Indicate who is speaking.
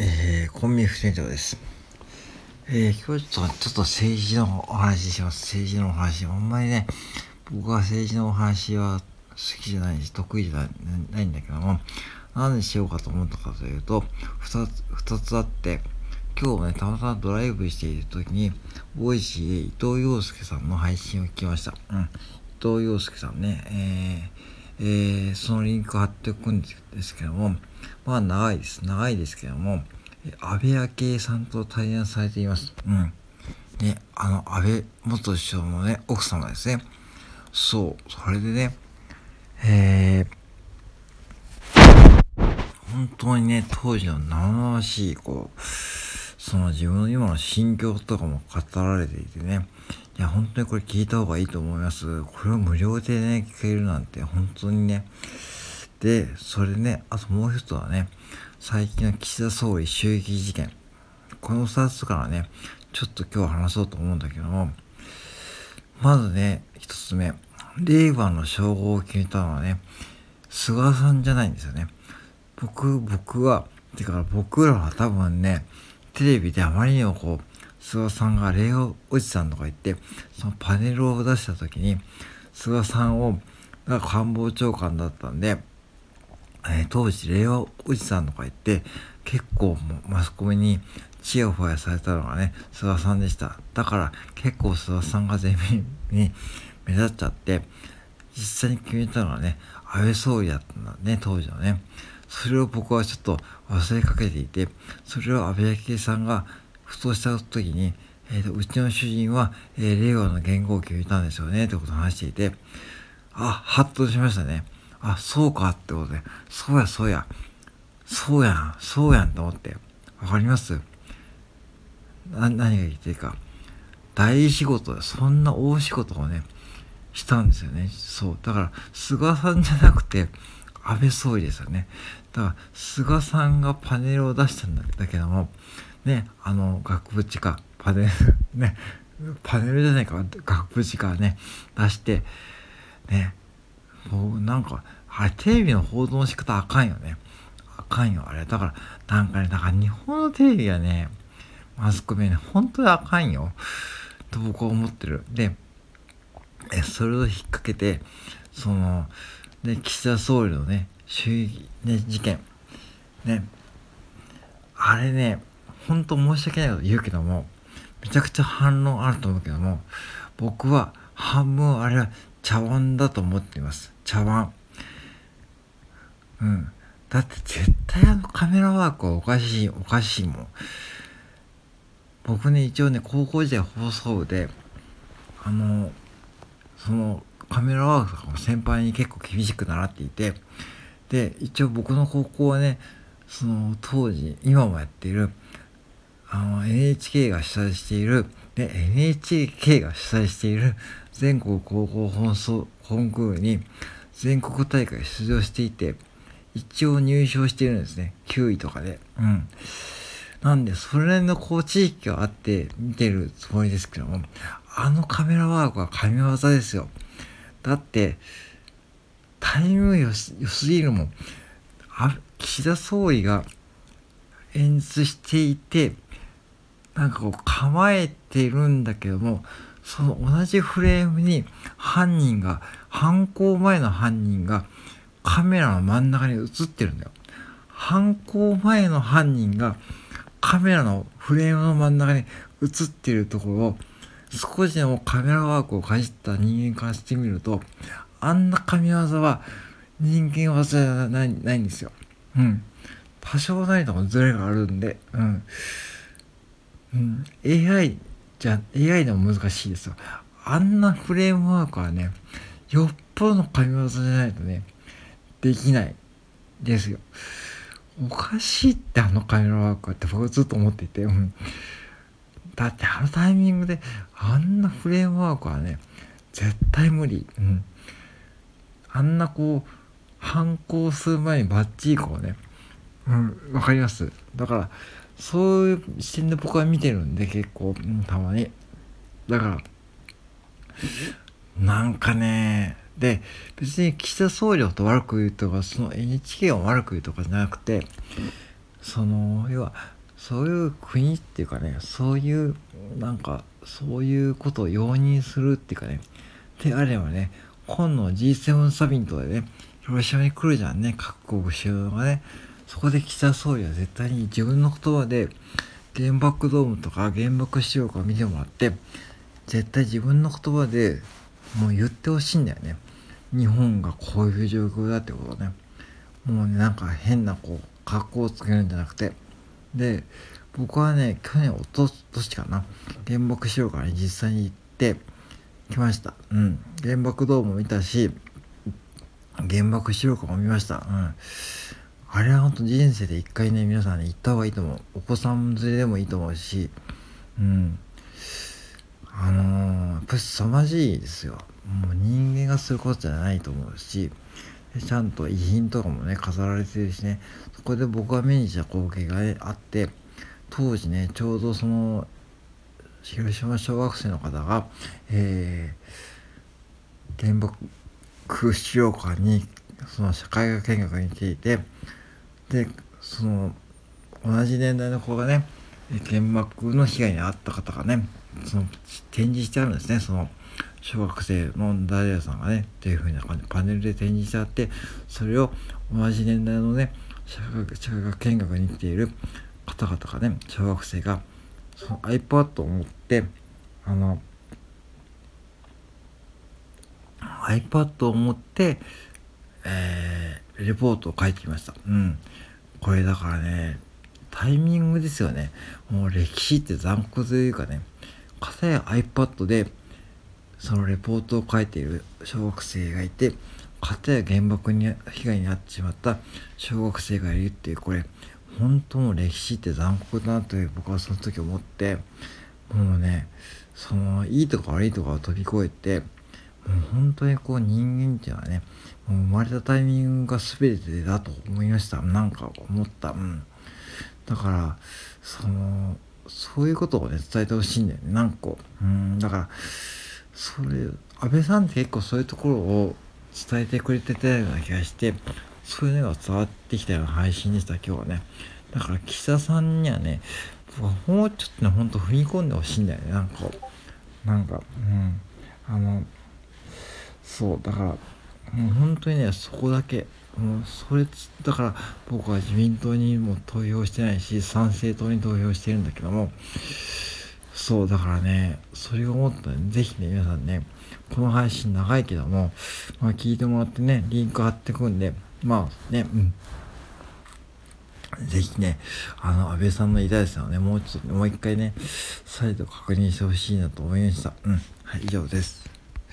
Speaker 1: えー、コンビニ副店長です。えー、今日ちょっと、政治のお話します。政治のお話。あんまりね、僕は政治のお話は好きじゃないし、得意じゃないんだけども、何にしようかと思ったかというと、二つ、二つあって、今日ね、たまたまドライブしている時に、ボイシーで伊藤洋介さんの配信を聞きました。うん。伊藤洋介さんね、えー、えー、そのリンク貼っておくんですけども、まあ長いです。長いですけども、安倍昭恵さんと対談されています。うん。ね、あの、安倍元首相のね、奥様ですね。そう、それでね、えー、本当にね、当時の生々しい、こう、その自分の今の心境とかも語られていてね、いや、本当にこれ聞いた方がいいと思います。これを無料でね、聞けるなんて、本当にね、で、それね、あともう一つはね、最近の岸田総理襲撃事件。この2つからね、ちょっと今日話そうと思うんだけども、まずね、一つ目、令和の称号を決めたのはね、菅さんじゃないんですよね。僕、僕は、てか僕らは多分ね、テレビであまりにもこう、菅さんが令和おじさんとか言って、そのパネルを出した時に、菅さんを、が官房長官だったんで、えー、当時令和おじさんとか言って結構マスコミにチヤホヤされたのがね菅さんでした。だから結構菅さんが全面に 目立っちゃって実際に決めたのはね安倍総理だったんだね当時のね。それを僕はちょっと忘れかけていてそれを安倍昭恵さんがふとした時に、えーと、うちの主人は、えー、令和の元号機を決めたんですよねってことを話していてあハッとしましたねあ、そうかってことで、そうや、そうや、そうやん、そうやんと思って、わかります？な、何が言ってるか。大仕事、そんな大仕事をね、したんですよね。そう。だから、菅さんじゃなくて、安倍総理ですよね。だから、菅さんがパネルを出したんだけども、ね、あの、額縁か、パネル、ね、パネルじゃないか、額縁かね、出して、ね、もうなんか、あれテレビの報道の仕方あかんよね。あかんよ、あれ。だから、なんかね、だから日本のテレビはね、マスコミはね、本当にあかんよ。と僕は思ってる。で、え、それを引っ掛けて、その、で、岸田総理のね、襲撃、ね、事件。ね。あれね、本当申し訳ないと言うけども、めちゃくちゃ反論あると思うけども、僕は半分あれは茶碗だと思っています。茶碗。うん。だって絶対あのカメラワークはおかしい、おかしいもん。僕ね、一応ね、高校時代放送部で、あの、そのカメラワークとかも先輩に結構厳しく習っていて、で、一応僕の高校はね、その当時、今もやっている、あの、NHK が主催している、で、NHK が主催している全国高校放送コンクールに全国大会出場していて、一応入賞してるんですね。9位とかで。うん。なんで、それなりのこう地域があって見てるつもりですけども、あのカメラワークは神業ですよ。だって、タイム良すぎるもん。あ岸田総理が演説していて、なんかこう構えてるんだけども、その同じフレームに犯人が、犯行前の犯人がカメラの真ん中に映ってるんだよ。犯行前の犯人がカメラのフレームの真ん中に映ってるところを少しでもカメラワークをかじった人間からしてみるとあんな神業は人間技じゃないないんですよ。うん。多少なりともズレがあるんで、うん。うん、AI じゃ AI でも難しいですよ。あんなフレームワークはね、よっぽどの神業じゃないとね、できないですよ。おかしいってあのカメラワークって僕ずっと思っていて、うん、だってあのタイミングであんなフレームワークはね、絶対無理。うん、あんなこう、反抗する前にバッチリこうね、うん、わかります？だから、そういう視点で僕は見てるんで結構、うん、たまに。だからなんかねで別に岸田総理と悪く言うとかその NHK を悪く言うとかじゃなくてその要はそういう国っていうかねそういうなんかそういうことを容認するっていうかねであればね今度の G7 サミットでね広島に来るじゃんね各国首脳がね。そこで岸田総理は絶対に自分の言葉で原爆ドームとか原爆資料館を見てもらって絶対自分の言葉でもう言ってほしいんだよね。日本がこういう状況だってことね。もうねなんか変なこう格好をつけるんじゃなくて。で僕はね去年おととしかな原爆資料館に実際に行ってきました。うん。原爆ドームも見たし原爆資料館も見ました。うん。あれは本当人生で一回ね皆さんね行った方がいいと思う。お子さん連れでもいいと思うし。うん。あのー、やっぱり凄まじいですよ。もう人間がすることじゃないと思うし。ちゃんと遺品とかもね飾られてるしね。そこで僕が目にした光景が、あって。当時ねちょうどその広島小学生の方が、えー、原爆資料館にその社会科見学に来ていてでその同じ年代の子がね原爆の被害に遭った方がねその展示してあるんですね。その小学生のダイヤさんがねっていう風な感じパネルで展示してあってそれを同じ年代のね社会社会学見学に来ている方々がね小学生がその iPad を持ってあの iPad を持ってえー、レポートを書いてきました。うん。これだからね、タイミングですよね。もう歴史って残酷というかね、かたや iPad でそのレポートを書いている小学生がいて、かたや原爆に被害に遭ってしまった小学生がいるっていう、これ、本当の歴史って残酷だなという僕はその時思って、もうね、そのいいとか悪いとかを飛び越えて、もう本当にこう人間っていうのはね、もう生まれたタイミングが全てだと思いました。なんか思った。うん。だから、その、そういうことをね、伝えてほしいんだよね。何個。うん、だから、それ、安倍さんって結構そういうところを伝えてくれてたような気がして、そういうのが伝わってきたような配信でした、今日はね。だから、岸田さんにはね、もうちょっとね、ほんと踏み込んでほしいんだよね。なんか、なんか、うん。あの、そうだからもう本当にねそこだけもうそれだから僕は自民党にも投票してないし参政党に投票してるんだけどもそうだからねそれを思ったらぜひね皆さんねこの配信長いけども、まあ、聞いてもらってねリンク貼ってくんでまあねうんぜひね、あの、安倍さんの偉大さをね、もうちょっと、もう一回ね、再度確認してほしいなと思いました。うん。はい、以上です。